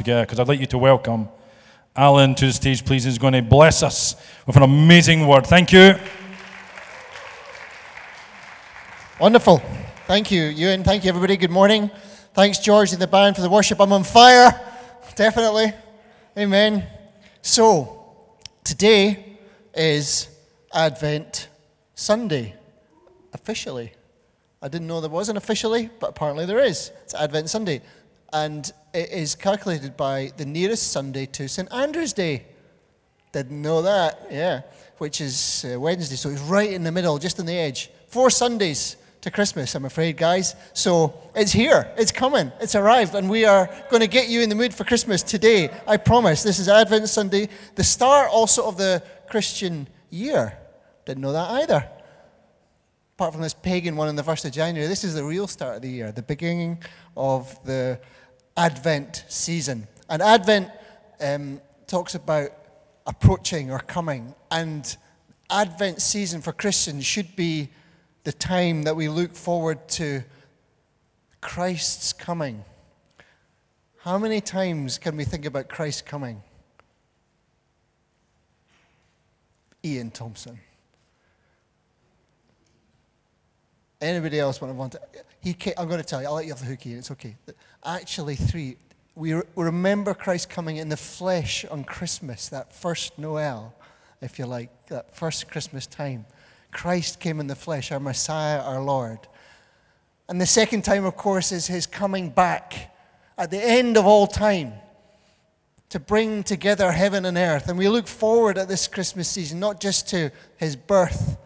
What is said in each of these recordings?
together because I'd like you to welcome Alan to the stage, please. He's going to bless us with an amazing word. Thank you. Wonderful. Thank you, Ewan. Thank you, everybody. Good morning. Thanks, George, and the band for the worship. I'm on fire. Definitely. Amen. So, today is Advent Sunday, officially. I didn't know there was an officially, but apparently there is. It's Advent Sunday. And it is calculated by the nearest Sunday to St. Andrew's Day. Didn't know that, yeah. Which is uh, Wednesday, so it's right in the middle, just on the edge. Four Sundays to Christmas, I'm afraid, guys. So it's here, it's coming, it's arrived, and we are going to get you in the mood for Christmas today. I promise. This is Advent Sunday, the start also of the Christian year. Didn't know that either. Apart from this pagan one on the 1st of January, this is the real start of the year, the beginning of the Advent season. And Advent um, talks about approaching or coming, and Advent season for Christians should be the time that we look forward to Christ's coming. How many times can we think about Christ coming? Ian Thompson. Anybody else want to want to? He came, I'm going to tell you. I'll let you have the hook, Ian. It's okay. Actually, three. We, remember Christ coming in the flesh on Christmas, that first Noel, if you like, that first Christmas time. Christ came in the flesh, our Messiah, our Lord. And the second time, of course, is his coming back at the end of all time to bring together heaven and earth. And we look forward at this Christmas season, not just to his birth,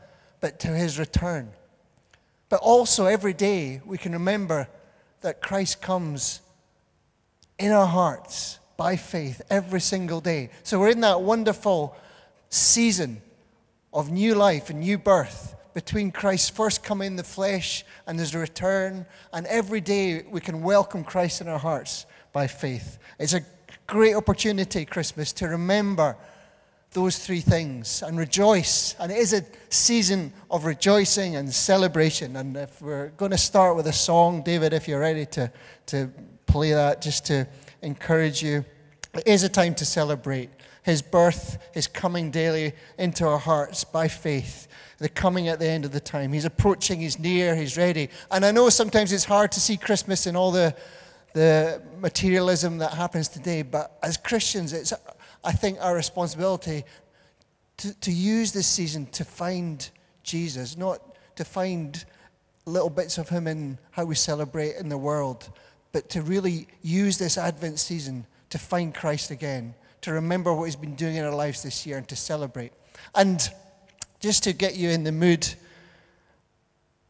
but to his return. But also, every day, we can remember that Christ comes in our hearts by faith every single day. So we're in that wonderful season of new life and new birth between Christ's first coming in the flesh and his return. And every day we can welcome Christ in our hearts by faith. It's a great opportunity, Christmas, to remember those three things and rejoice. And it is a season of rejoicing and celebration. And if we're going to start with a song, David, if you're ready to, to play that, just to encourage you, it is a time to celebrate his birth, his coming daily into our hearts by faith. The coming at the end of the time. He's approaching, he's near, he's ready. And I know sometimes it's hard to see Christmas in all the, the materialism that happens today, but as Christians, it's, I think, our responsibility to, to use this season to find Jesus, not to find little bits of him in how we celebrate in the world, but to really use this Advent season to find Christ again to remember what He's been doing in our lives this year and to celebrate. And just to get you in the mood,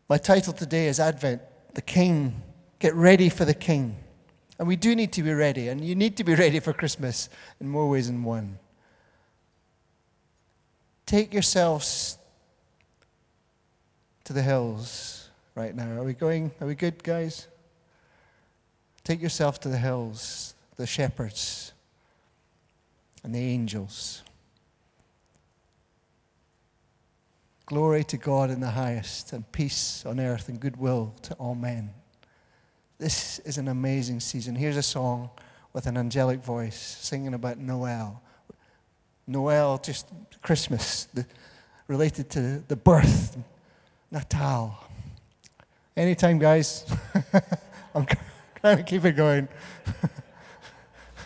my title today is Advent, the King. Get ready for the King. And we do need to be ready, and you need to be ready for Christmas in more ways than one. Take yourselves to the hills right now. Are we going? Are we good, guys? Take yourself to the hills, the shepherds and the angels. Glory to God in the highest, and peace on earth and goodwill to all men. This is an amazing season. Here's a song with an angelic voice singing about Noel. Noel, just Christmas, the, related to the birth, Natal. Anytime, guys. I'm trying to keep it going.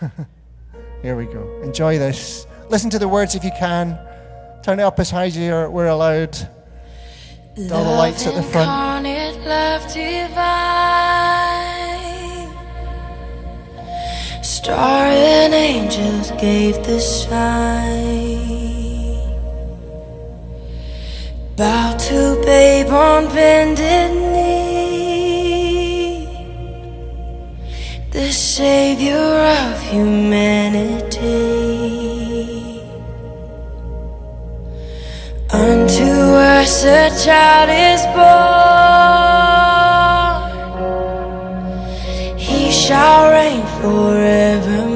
Here we go. Enjoy this. Listen to the words if you can. Turn it up as high as you're, we're allowed. All the lights at the front. Star and angels gave the sign. Bow to babe on bended knee. The savior of humanity. Unto us a child is born, he shall reign forever.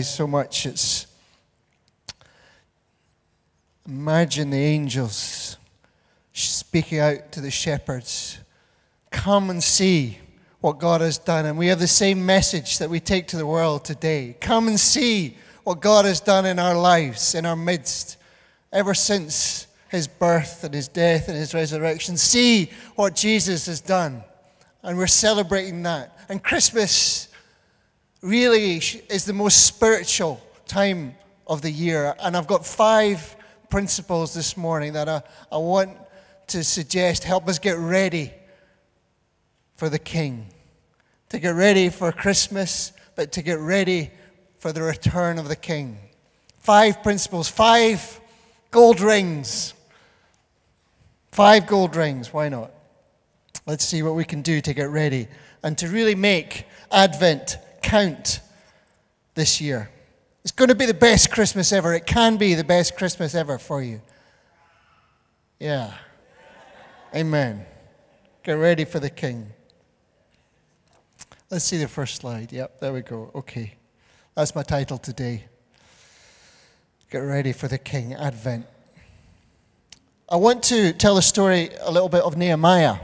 Guys, so much. It's imagine the angels speaking out to the shepherds. Come and see what God has done. And we have the same message that we take to the world today. Come and see what God has done in our lives, in our midst, ever since his birth and his death and his resurrection. See what Jesus has done. And we're celebrating that. And Christmas really is the most spiritual time of the year. And I've got five principles this morning that I, I want to suggest help us get ready for the King. To get ready for Christmas, but to get ready for the return of the King. Five principles, five gold rings. Five gold rings, why not? Let's see what we can do to get ready and to really make Advent count this year. It's going to be the best Christmas ever. It can be the best Christmas ever for you. Yeah. Amen. Get ready for the King. Let's see the first slide. Yep, there we go. Okay. That's my title today. Get ready for the King, Advent. I want to tell a story a little bit of Nehemiah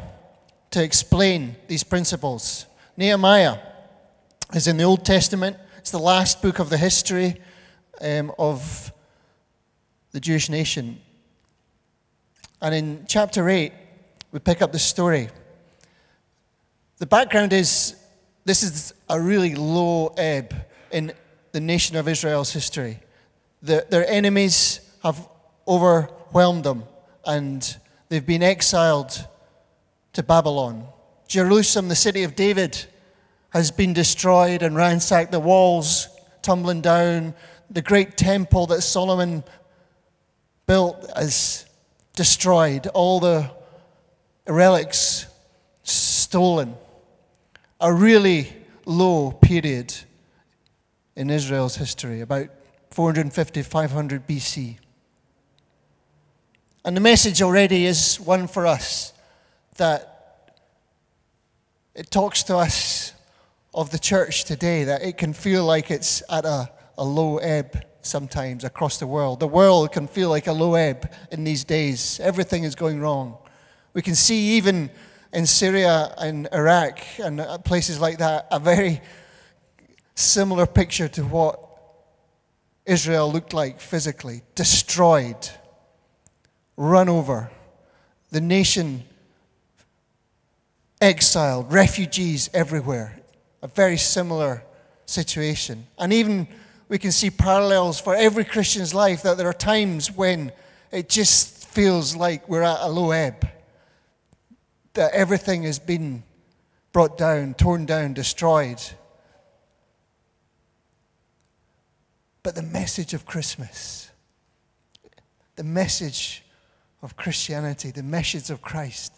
to explain these principles. Nehemiah is in the Old Testament, it's the last book of the history um, of the Jewish nation. And in chapter 8, we pick up the story. The background is this is a really low ebb in the nation of Israel's history. The, their enemies have overwhelmed them and they've been exiled to Babylon. Jerusalem, the city of David, has been destroyed and ransacked, the walls tumbling down, the great temple that Solomon built is destroyed, all the relics stolen. A really low period in Israel's history, about 450, 500 BC. And the message already is one for us that it talks to us of the church today, that it can feel like it's at a, a low ebb sometimes across the world. The world can feel like a low ebb in these days. Everything is going wrong. We can see even in Syria and Iraq and uh, places like that a very similar picture to what Israel looked like physically destroyed, run over, the nation exiled, refugees everywhere. A very similar situation. And even we can see parallels for every Christian's life that there are times when it just feels like we're at a low ebb, that everything has been brought down, torn down, destroyed. But the message of Christmas, the message of Christianity, the message of Christ,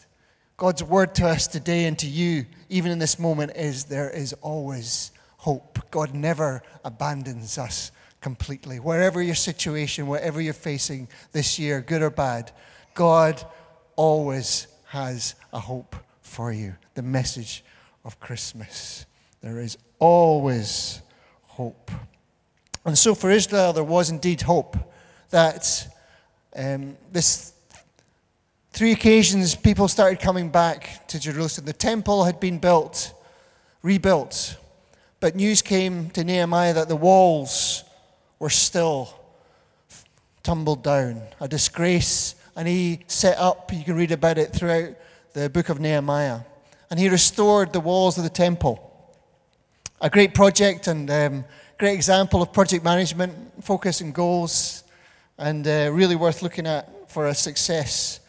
God's word to us today and to you, even in this moment, is there is always hope. God never abandons us completely. Wherever your situation, whatever you're facing this year, good or bad, God always has a hope for you. The message of Christmas. There is always hope. And so for Israel, there was indeed hope that um, this three occasions people started coming back to Jerusalem. The temple had been built, rebuilt, but news came to Nehemiah that the walls were still tumbled down, a disgrace. And he set up, you can read about it throughout the book of Nehemiah. And he restored the walls of the temple. A great project and um, great example of project management, focus and goals, and uh, really worth looking at for a success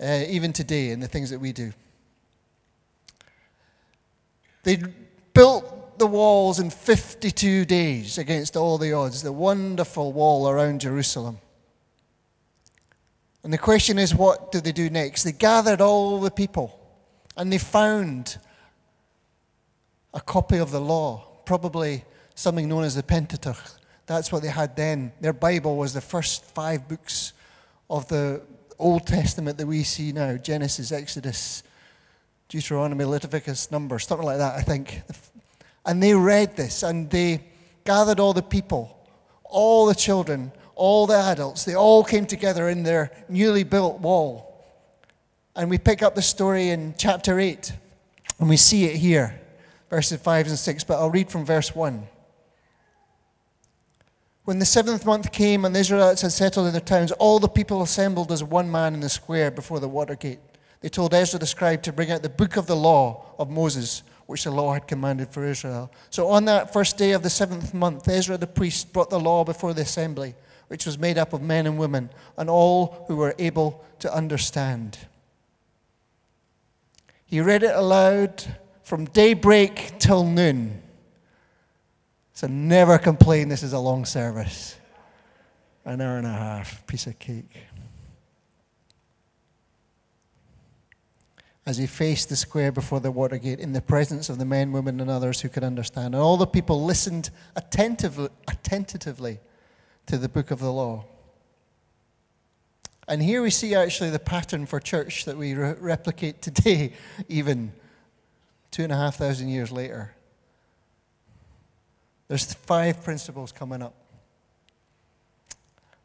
uh, even today in the things that we do. They built the walls in 52 days against all the odds, the wonderful wall around Jerusalem. And the question is, what did they do next? They gathered all the people and they found a copy of the law, probably something known as the Pentateuch. That's what they had then. Their Bible was the first five books of the Old Testament that we see now Genesis, Exodus, Deuteronomy, Leviticus, Numbers, something like that, I think. And they read this and they gathered all the people, all the children, all the adults. They all came together in their newly built wall. And we pick up the story in chapter 8 and we see it here, verses 5 and 6. But I'll read from verse 1. When the seventh month came and the Israelites had settled in their towns, all the people assembled as one man in the square before the water gate. They told Ezra the scribe to bring out the book of the law of Moses, which the law had commanded for Israel. So on that first day of the seventh month, Ezra the priest brought the law before the assembly, which was made up of men and women, and all who were able to understand. He read it aloud from daybreak till noon. So never complain this is a long service. An hour and a half, piece of cake. As he faced the square before the Watergate in the presence of the men, women, and others who could understand. And all the people listened attentively, attentively to the book of the law. And here we see actually the pattern for church that we re- replicate today, even two and a half thousand years later. There's five principles coming up.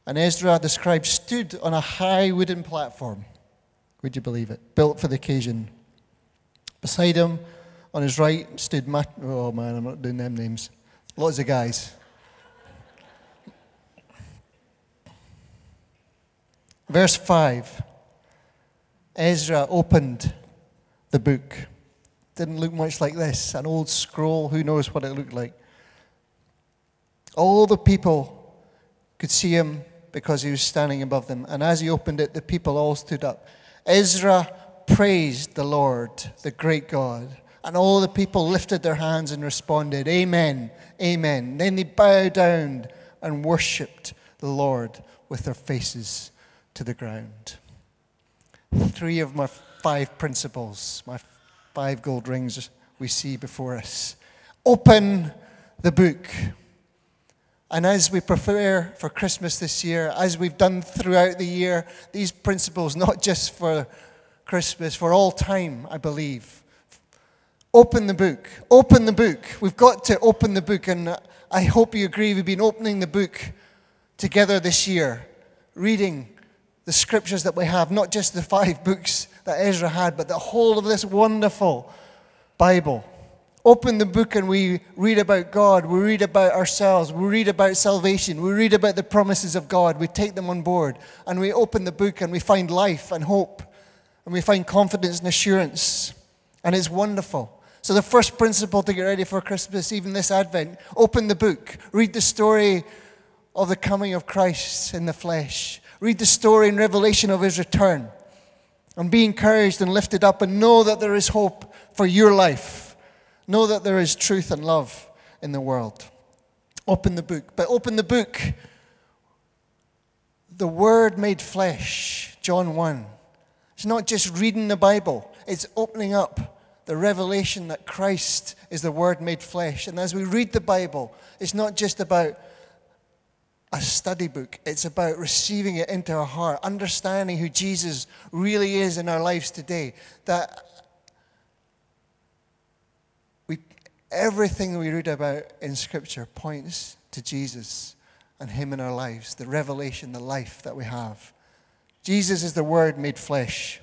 And Ezra, the scribe, stood on a high wooden platform. Would you believe it? Built for the occasion. Beside him, on his right, stood Matt. Oh man, I'm not doing them names. Lots of guys. Verse 5 Ezra opened the book. Didn't look much like this an old scroll, who knows what it looked like. All the people could see him because he was standing above them. And as he opened it, the people all stood up. Ezra praised the Lord, the great God. And all the people lifted their hands and responded, Amen, Amen. Then they bowed down and worshipped the Lord with their faces to the ground. Three of my five principles, my five gold rings we see before us. Open the book And as we prepare for Christmas this year, as we've done throughout the year, these principles, not just for Christmas, for all time, I believe. Open the book. Open the book. We've got to open the book. And I hope you agree, we've been opening the book together this year, reading the scriptures that we have, not just the five books that Ezra had, but the whole of this wonderful Bible. Open the book and we read about God, we read about ourselves, we read about salvation, we read about the promises of God, we take them on board, and we open the book and we find life and hope, and we find confidence and assurance, and it's wonderful. So, the first principle to get ready for Christmas, even this Advent, open the book, read the story of the coming of Christ in the flesh, read the story in Revelation of his return, and be encouraged and lifted up, and know that there is hope for your life Know that there is truth and love in the world. Open the book. But open the book. The Word made flesh, John 1. It's not just reading the Bible, it's opening up the revelation that Christ is the Word made flesh. And as we read the Bible, it's not just about a study book, it's about receiving it into our heart, understanding who Jesus really is in our lives today. That Everything we read about in Scripture points to Jesus and Him in our lives, the revelation, the life that we have. Jesus is the Word made flesh.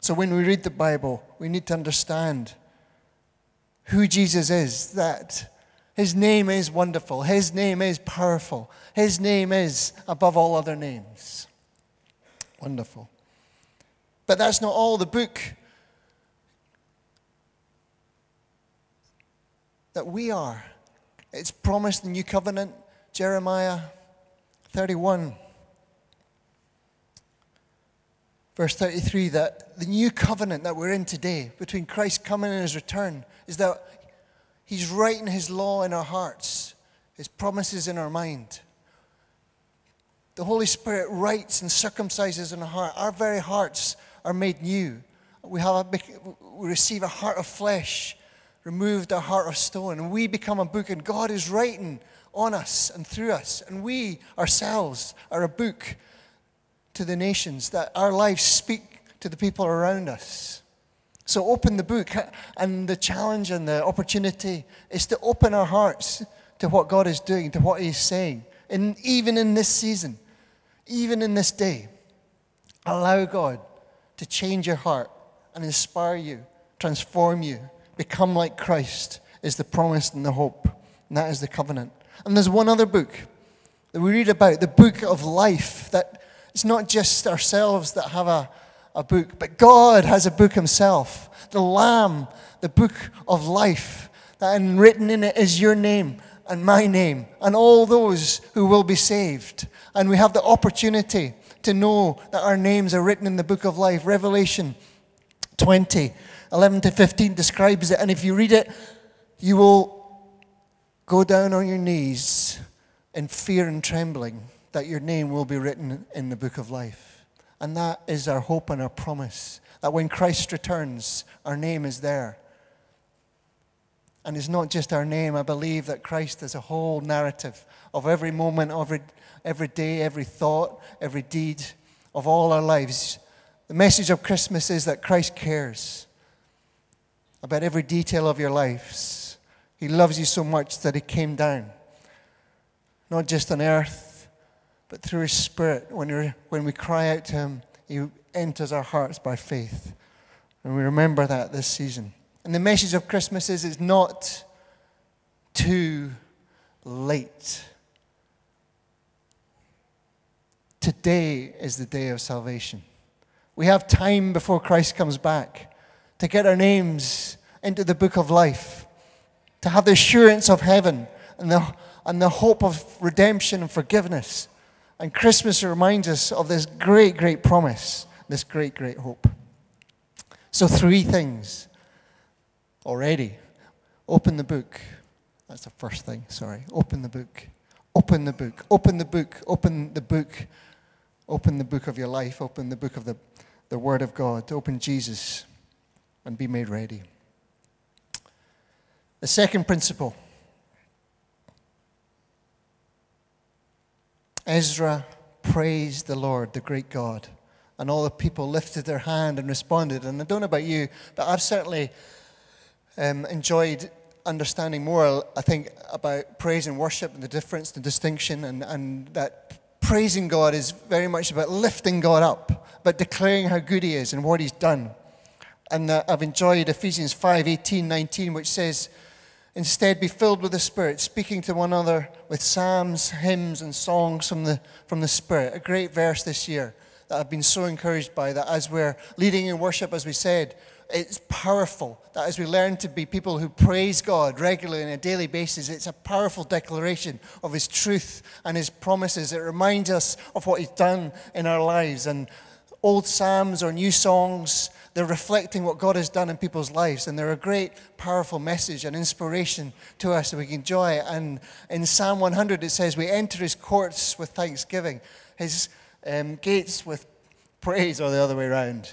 So when we read the Bible, we need to understand who Jesus is, that His name is wonderful, His name is powerful, His name is above all other names. Wonderful. But that's not all. The book that we are. It's promised in the new covenant, Jeremiah 31. Verse 33 that the new covenant that we're in today, between Christ coming and his return, is that he's writing his law in our hearts, his promises in our mind. The Holy Spirit writes and circumcises in our heart. Our very hearts are made new. We, have a, we receive a heart of flesh removed our heart of stone, and we become a book, and God is writing on us and through us, and we ourselves are a book to the nations that our lives speak to the people around us. So open the book, and the challenge and the opportunity is to open our hearts to what God is doing, to what He's saying, and even in this season, even in this day, allow God to change your heart and inspire you, transform you become like Christ is the promise and the hope, and that is the covenant. And there's one other book that we read about, the book of life, that it's not just ourselves that have a, a book, but God has a book himself. The Lamb, the book of life, that and written in it is your name and my name and all those who will be saved. And we have the opportunity to know that our names are written in the book of life. Revelation 20 11 to 15 describes it. And if you read it, you will go down on your knees in fear and trembling that your name will be written in the book of life. And that is our hope and our promise that when Christ returns, our name is there. And it's not just our name. I believe that Christ is a whole narrative of every moment, every, every day, every thought, every deed of all our lives. The message of Christmas is that Christ cares about every detail of your lives. He loves you so much that He came down, not just on earth, but through His Spirit. When, when we cry out to Him, He enters our hearts by faith. And we remember that this season. And the message of Christmas is it's not too late. Today is the day of salvation. We have time before Christ comes back to get our names into the book of life, to have the assurance of heaven and the, and the hope of redemption and forgiveness. And Christmas reminds us of this great, great promise, this great, great hope. So, three things already. Open the book. That's the first thing, sorry. Open the book. Open the book. Open the book. Open the book. Open the book of your life. Open the book of the, the Word of God. Open Jesus and be made ready. The second principle Ezra praised the Lord, the great God. And all the people lifted their hand and responded. And I don't know about you, but I've certainly um, enjoyed understanding more, I think, about praise and worship and the difference, the distinction, and, and that praising God is very much about lifting God up, but declaring how good He is and what He's done. And uh, I've enjoyed Ephesians 5 18, 19, which says, Instead, be filled with the Spirit, speaking to one another with psalms, hymns, and songs from the, from the Spirit. A great verse this year that I've been so encouraged by that as we're leading in worship, as we said, it's powerful that as we learn to be people who praise God regularly on a daily basis, it's a powerful declaration of His truth and His promises. It reminds us of what He's done in our lives. And old psalms or new songs, they're reflecting what God has done in people's lives. And they're a great, powerful message and inspiration to us that we can enjoy. And in Psalm 100, it says, We enter His courts with thanksgiving, His um, gates with praise, or the other way around.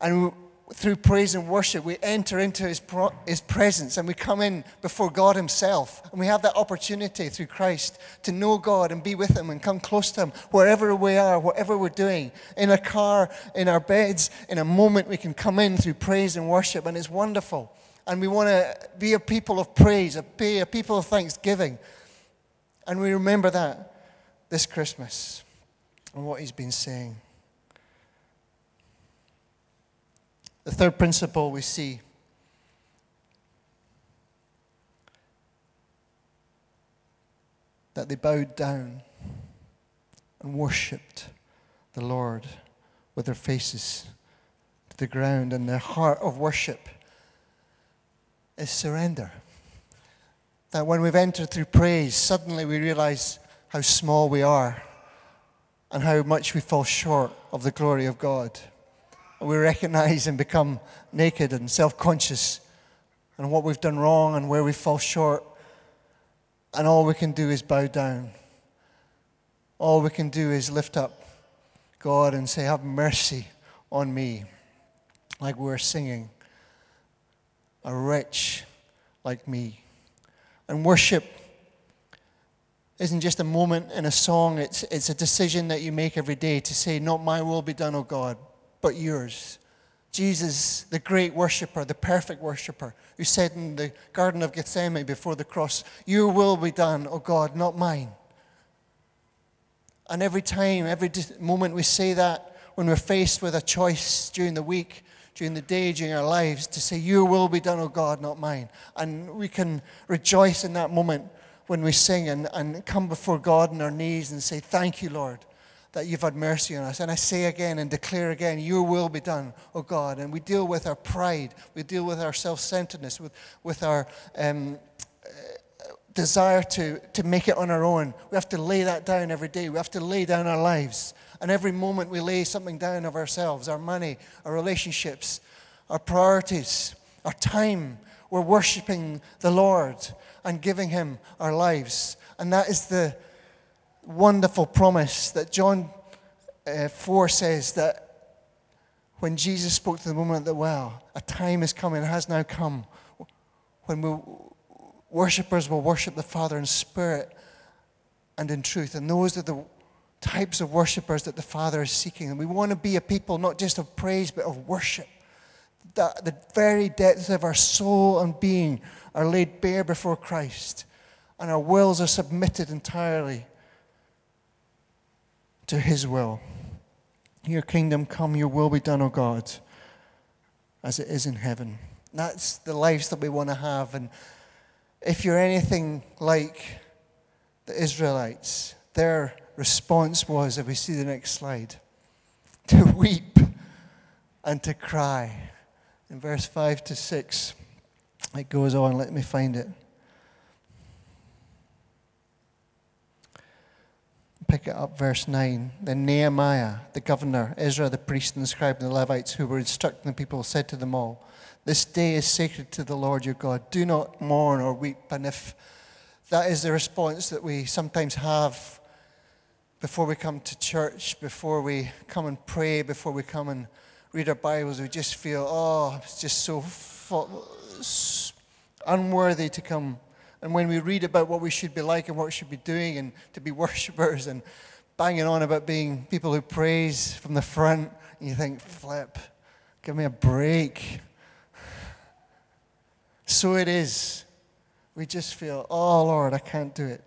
And through praise and worship, we enter into his, pro- his presence and we come in before God Himself. And we have that opportunity through Christ to know God and be with Him and come close to Him wherever we are, whatever we're doing. In a car, in our beds, in a moment, we can come in through praise and worship. And it's wonderful. And we want to be a people of praise, be a people of thanksgiving. And we remember that this Christmas and what He's been saying. The third principle we see that they bowed down and worshipped the Lord with their faces to the ground, and their heart of worship is surrender. That when we've entered through praise, suddenly we realize how small we are and how much we fall short of the glory of God we recognize and become naked and self conscious and what we've done wrong and where we fall short. And all we can do is bow down. All we can do is lift up God and say, Have mercy on me, like we're singing. A wretch like me. And worship isn't just a moment in a song, it's, it's a decision that you make every day to say, Not my will be done, O God, but yours. Jesus, the great worshiper, the perfect worshiper, who said in the Garden of Gethsemane before the cross, Your will be done, O God, not mine. And every time, every moment we say that, when we're faced with a choice during the week, during the day, during our lives, to say, Your will be done, O God, not mine. And we can rejoice in that moment when we sing and, and come before God on our knees and say, Thank you, Lord that you've had mercy on us. And I say again and declare again, Your will be done, O God. And we deal with our pride, we deal with our self centeredness, with, with our um, uh, desire to, to make it on our own. We have to lay that down every day. We have to lay down our lives. And every moment we lay something down of ourselves, our money, our relationships, our priorities, our time, we're worshiping the Lord and giving Him our lives. And that is the wonderful promise that John uh, 4 says that when Jesus spoke to the woman at the well, a time is coming, has now come, when we, worshippers will worship the Father in spirit and in truth. And those are the types of worshippers that the Father is seeking. And we want to be a people not just of praise, but of worship. That the very depths of our soul and being are laid bare before Christ, and our wills are submitted entirely to his will. Your kingdom come, your will be done, O God, as it is in heaven. That's the lives that we want to have. And if you're anything like the Israelites, their response was, if we see the next slide, to weep and to cry. In verse 5 to 6, it goes on. Let me find it. Pick it up, verse 9. Then Nehemiah, the governor, Ezra, the priest, and the scribe, and the Levites, who were instructing the people, said to them all, This day is sacred to the Lord your God. Do not mourn or weep. And if that is the response that we sometimes have before we come to church, before we come and pray, before we come and read our Bibles, we just feel, oh, it's just so unworthy to come and when we read about what we should be like and what we should be doing and to be worshippers and banging on about being people who praise from the front, you think, flip, give me a break. So it is. We just feel, oh Lord, I can't do it.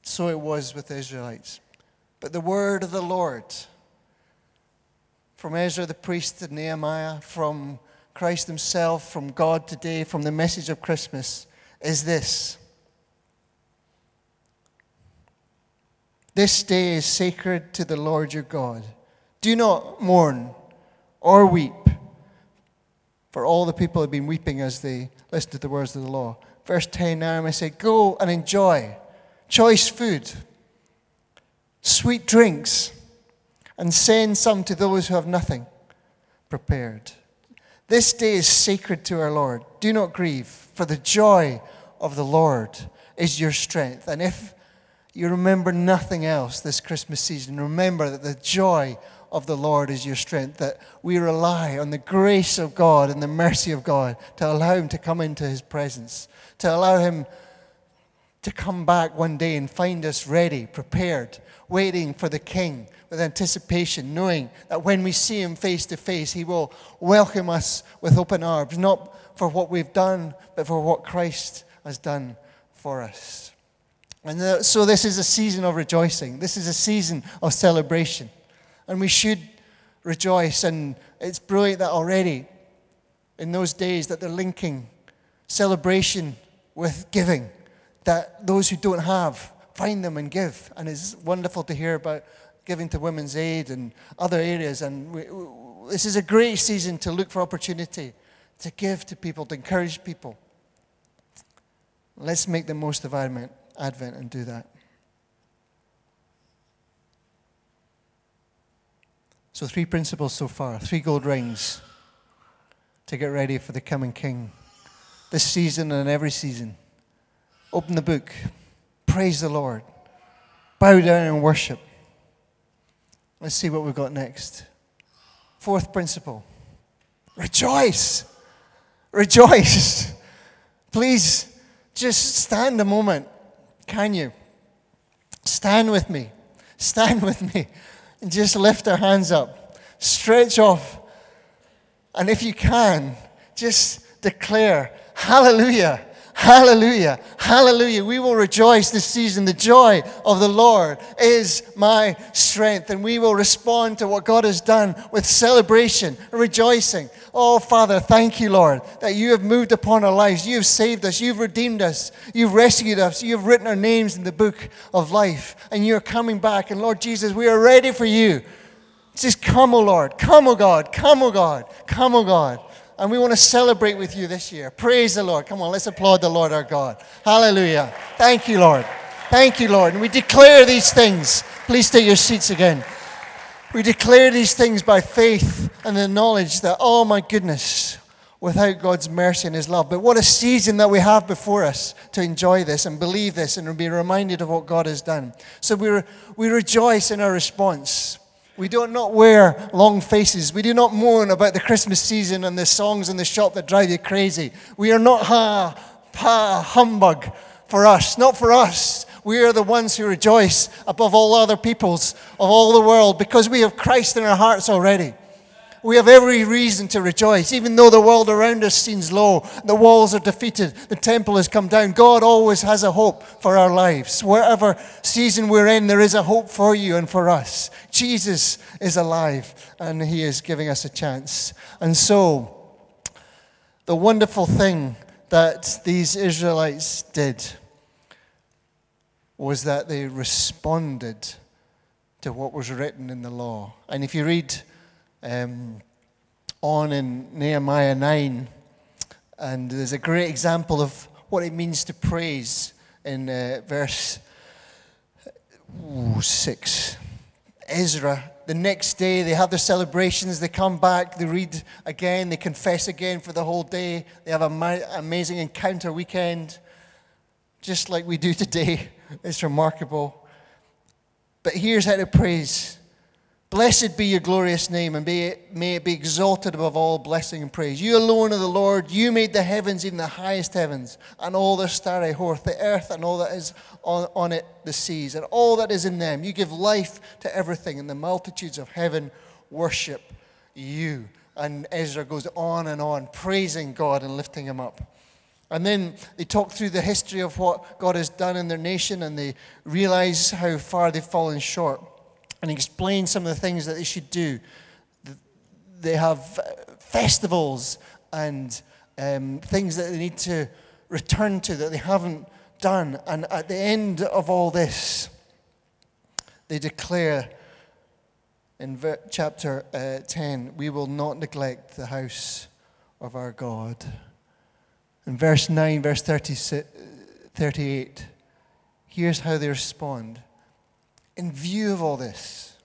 So it was with the Israelites. But the word of the Lord, from Ezra the priest to Nehemiah, from Christ himself, from God today, from the message of Christmas, is this. This day is sacred to the Lord your God. Do not mourn or weep. For all the people have been weeping as they listened to the words of the law. Verse 10 now I say, Go and enjoy choice food, sweet drinks, and send some to those who have nothing prepared. This day is sacred to our Lord. Do not grieve, for the joy of the Lord is your strength. And if you remember nothing else this Christmas season, remember that the joy of the Lord is your strength, that we rely on the grace of God and the mercy of God to allow Him to come into His presence, to allow Him to come back one day and find us ready, prepared, waiting for the King with anticipation, knowing that when we see Him face to face, He will welcome us with open arms, not for what we've done, but for what Christ has done for us. And uh, so, this is a season of rejoicing. This is a season of celebration. And we should rejoice. And it's brilliant that already, in those days, that they're linking celebration with giving. That those who don't have, find them and give. And it's wonderful to hear about giving to Women's Aid and other areas. And we, we, this is a great season to look for opportunity to give to people, to encourage people. Let's make the most of Advent, Advent and do that. So, three principles so far, three gold rings to get ready for the coming King this season and every season. Open the book, praise the Lord, bow down and worship. Let's see what we've got next. Fourth principle rejoice. Rejoice. Please just stand a moment. Can you? Stand with me. Stand with me and just lift our hands up. Stretch off. And if you can, just declare, Hallelujah. Hallelujah. Hallelujah. We will rejoice this season. The joy of the Lord is my strength. And we will respond to what God has done with celebration, rejoicing. Oh, Father, thank you, Lord, that you have moved upon our lives. You have saved us. You've redeemed us. You've rescued us. You've written our names in the book of life. And you're coming back. And Lord Jesus, we are ready for you. Just come, O oh Lord. Come, O oh God. Come, O oh God. Come, O God. And we want to celebrate with you this year. Praise the Lord. Come on, let's applaud the Lord our God. Hallelujah. Thank you, Lord. Thank you, Lord. And we declare these things. Please take your seats again. We declare these things by faith and the knowledge that, oh my goodness, without God's mercy and His love. But what a season that we have before us to enjoy this and believe this and be reminded of what God has done. So we, re- we rejoice in our response. We do not wear long faces. We do not mourn about the Christmas season and the songs in the shop that drive you crazy. We are not ha, pa, humbug for us, not for us. We are the ones who rejoice above all other peoples of all the world because we have Christ in our hearts already. We have every reason to rejoice. Even though the world around us seems low, the walls are defeated, the temple has come down, God always has a hope for our lives. Wherever season we're in, there is a hope for you and for us. Jesus is alive and he is giving us a chance. And so, the wonderful thing that these Israelites did was that they responded to what was written in the law. And if you read um, on in Nehemiah 9. And there's a great example of what it means to praise in uh, verse ooh, 6. Ezra, the next day, they have their celebrations. They come back, they read again, they confess again for the whole day. They have an amazing encounter weekend, just like we do today. It's remarkable. But here's how to praise Blessed be your glorious name, and it, may it be exalted above all blessing and praise. You alone are the Lord. You made the heavens, even the highest heavens, and all their starry host, the earth and all that is on, on it, the seas, and all that is in them. You give life to everything, and the multitudes of heaven worship you. And Ezra goes on and on, praising God and lifting him up. And then they talk through the history of what God has done in their nation, and they realize how far they've fallen short and explain some of the things that they should do. They have uh, festivals and um, things that they need to return to that they haven't done. And at the end of all this, they declare in ver- chapter uh, 10 we will not neglect the house of our God. In verse 9, verse 30, 38, here's how they respond in view of all this,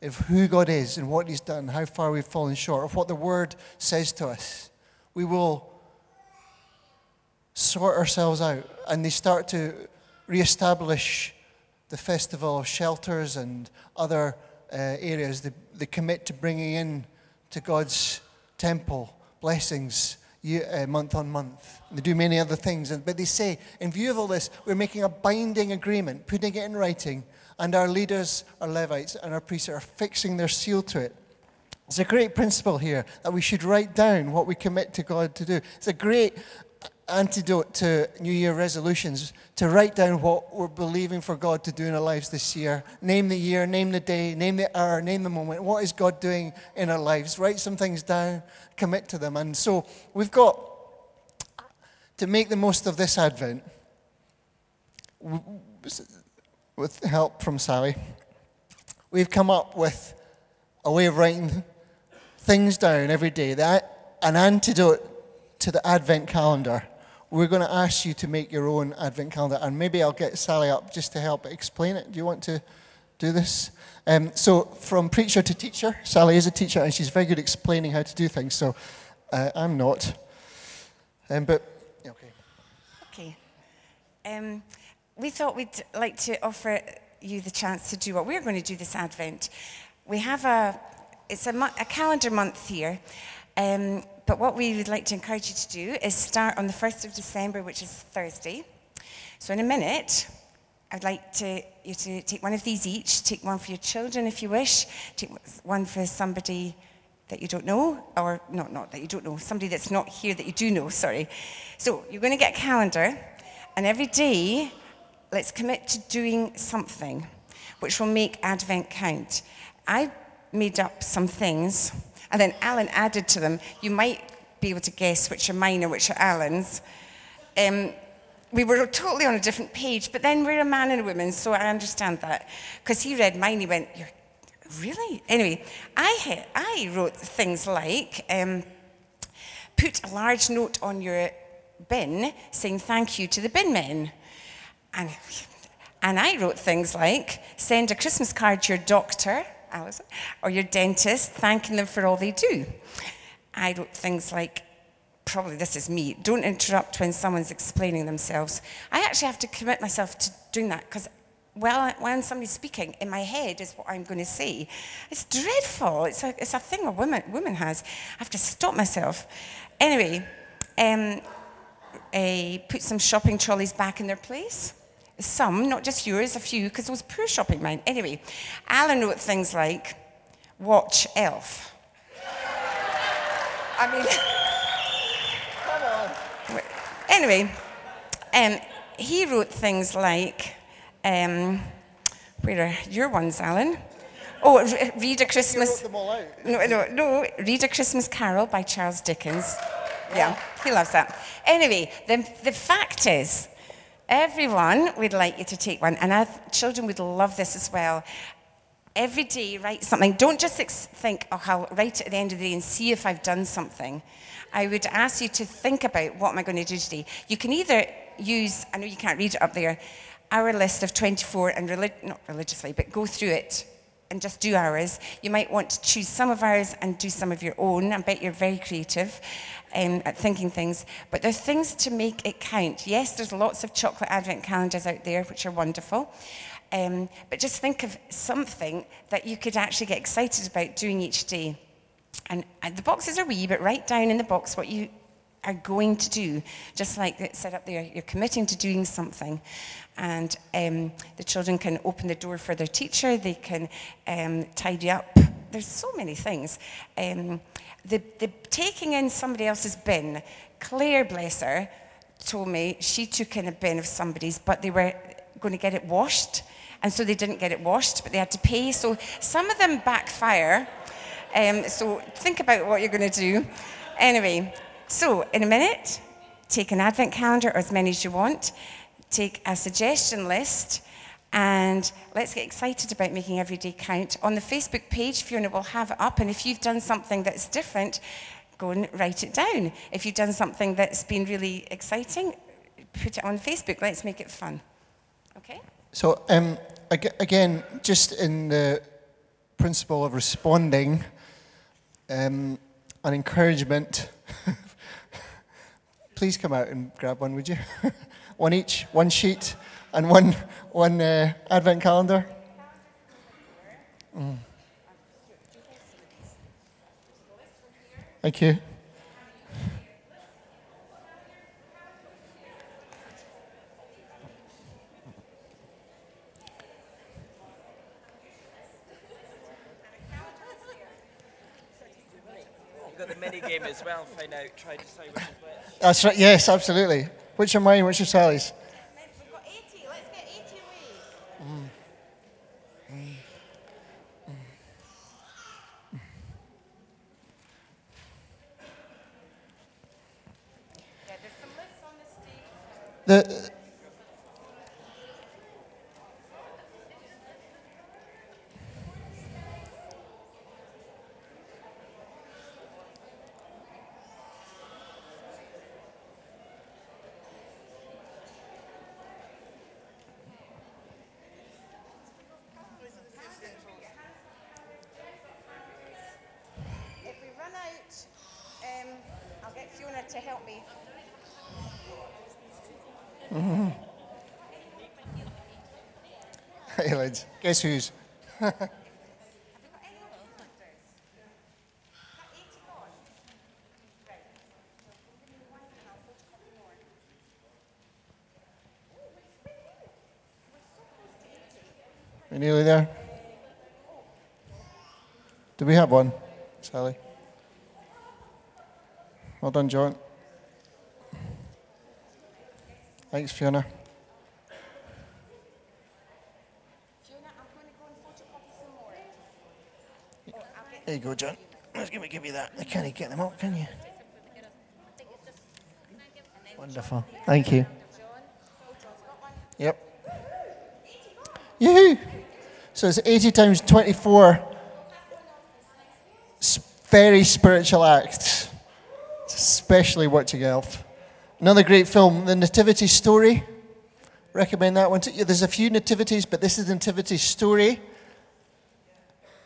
of who God is and what He's done, how far we've fallen short, of what the Word says to us, we will sort ourselves out. And they start to reestablish the festival of shelters and other uh, areas. They, they commit to bringing in to God's temple blessings year, uh, month on month. They do many other things. But they say, in view of all this, we're making a binding agreement, putting it in writing and our leaders, our Levites, and our priests are fixing their seal to it. It's a great principle here that we should write down what we commit to God to do. It's a great antidote to New Year resolutions to write down what we're believing for God to do in our lives this year. Name the year, name the day, name the hour, name the moment. What is God doing in our lives? Write some things down, commit to them. And so we've got to make the most of this Advent with help from Sally, we've come up with a way of writing things down every day, that, an antidote to the Advent calendar. We're going to ask you to make your own Advent calendar, and maybe I'll get Sally up just to help explain it. Do you want to do this? Um, so, from preacher to teacher, Sally is a teacher, and she's very good at explaining how to do things. So, uh, I'm not. Um, but okay. Okay. Um, we thought we'd like to offer you the chance to do what we're going to do this Advent. We have a, it's a, a calendar month here, um, but what we would like to encourage you to do is start on the 1st of December, which is Thursday. So in a minute, I'd like to, you to take one of these each. Take one for your children if you wish. Take one for somebody that you don't know, or not, not that you don't know, somebody that's not here that you do know, sorry. So you're going to get a calendar, and every day let's commit to doing something which will make Advent count. I made up some things, and then Alan added to them. You might be able to guess which are mine and which are Alan's. Um, we were totally on a different page, but then we're a man and a woman, so I understand that. Because he read mine, he went, You're, Really? Anyway, I, I wrote things like um, put a large note on your bin saying thank you to the bin men. And, and I wrote things like send a Christmas card to your doctor, Alison, or your dentist, thanking them for all they do. I wrote things like, probably this is me, don't interrupt when someone's explaining themselves. I actually have to commit myself to doing that because well, when somebody's speaking, in my head is what I'm going to say. It's dreadful. It's a, it's a thing a woman, woman has. I have to stop myself. Anyway, um, uh, put some shopping trolleys back in their place. Some, not just yours, a few, because it was poor shopping mine. Anyway, Alan wrote things like, watch Elf. I mean, come on. Anyway, um, he wrote things like, um, where are your ones, Alan? Oh, read a Christmas. No, no, no. Read a Christmas Carol by Charles Dickens. Yeah, he loves that. Anyway, the, the fact is, everyone would like you to take one, and our children would love this as well. Every day, write something. Don't just think, oh, I'll write it at the end of the day and see if I've done something. I would ask you to think about what am I going to do today. You can either use, I know you can't read it up there, our list of 24 and relig- not religiously, but go through it and just do ours. You might want to choose some of ours and do some of your own. I bet you're very creative um, at thinking things. But there are things to make it count. Yes, there's lots of chocolate advent calendars out there, which are wonderful. Um, but just think of something that you could actually get excited about doing each day. And, and the boxes are wee, but write down in the box what you are going to do. Just like it said up there, you're committing to doing something. And um, the children can open the door for their teacher, they can um, tidy up. There's so many things. Um, the, the taking in somebody else's bin, Claire, bless her, told me she took in a bin of somebody's, but they were going to get it washed. And so they didn't get it washed, but they had to pay. So some of them backfire. Um, so think about what you're going to do. Anyway, so in a minute, take an advent calendar or as many as you want, take a suggestion list, and let's get excited about making every day count. On the Facebook page, Fiona will have it up, and if you've done something that's different, go and write it down. If you've done something that's been really exciting, put it on Facebook. Let's make it fun. Okay? So, um, ag- again, just in the principle of responding, um, an encouragement. Please come out and grab one, would you? one each, one sheet, and one, one uh, advent calendar. Mm. Thank you. You've got the mini game as well. Find out. Try to decide which is which. That's right. Yes, absolutely. Which are mine? Which are Sally's? We've got 80. Let's get 80 away. Yeah, there's some lists on the stage. The, If we run out, um, Fiona to help me. Mm-hmm. hey, lads. Guess who's? Have we got any other calendars? Is that 80 gone? Right. So give me one and I'll photocopy more. Oh, we're spinning. We're so close to 80. We're nearly there. Do we have one, Sally? Well done, John. Thanks, Fiona. Fiona, I'm going to go and photocopy some more. I'll get There you go, John. Let's give me, give you that. I can't get them up, can you? Wonderful. Thank you. Yep. Yoo-hoo! So it's 80 times 24 s- very spiritual acts, especially watching Elf. Another great film, The Nativity Story. Recommend that one to you. There's a few nativities, but this is the Nativity Story.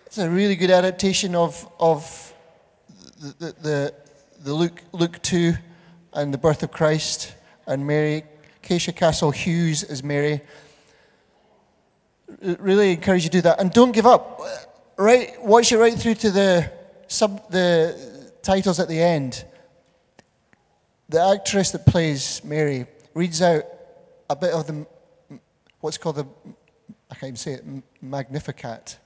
It's a really good adaptation of, of the, the, the, the Luke, Luke 2 and the birth of Christ and Mary. Keisha Castle Hughes is Mary. Really encourage you to do that. And don't give up. Right, watch it right through to the, sub, the titles at the end. The actress that plays Mary reads out a bit of the, what's called the, I can't even say it, Magnificat.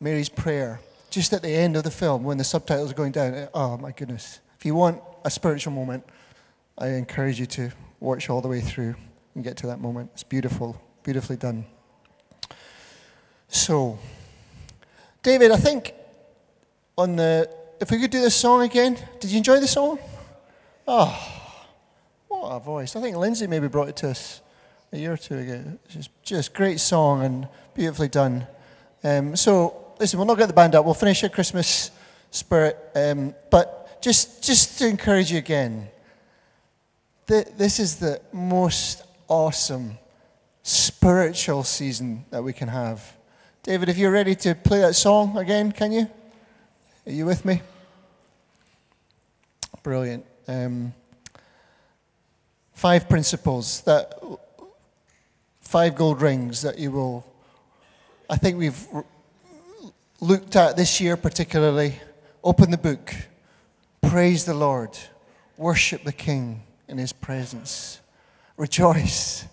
Mary's prayer, just at the end of the film when the subtitles are going down. Oh my goodness. If you want a spiritual moment, I encourage you to watch all the way through and get to that moment. It's beautiful, beautifully done. So, David, I think on the, if we could do this song again, did you enjoy the song? Oh, what a voice. I think Lindsay maybe brought it to us a year or two ago. Just, just great song and beautifully done. Um, so, listen, we'll not get the band up. We'll finish your Christmas spirit. Um, but just, just to encourage you again, th- this is the most awesome spiritual season that we can have. David, if you're ready to play that song again, can you? Are you with me? Brilliant. Um, five principles that, five gold rings that you will, I think we've looked at this year particularly. Open the book, praise the Lord, worship the King in his presence, rejoice,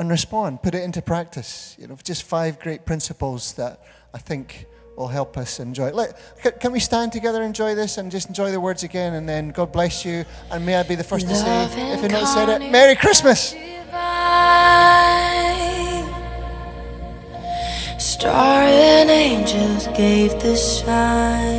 and respond. Put it into practice. You know, just five great principles that I think will help us enjoy. Let, can, we stand together, and enjoy this, and just enjoy the words again? And then God bless you. And may I be the first to say, if you've not said it, Merry Christmas. Star and angels gave the sign.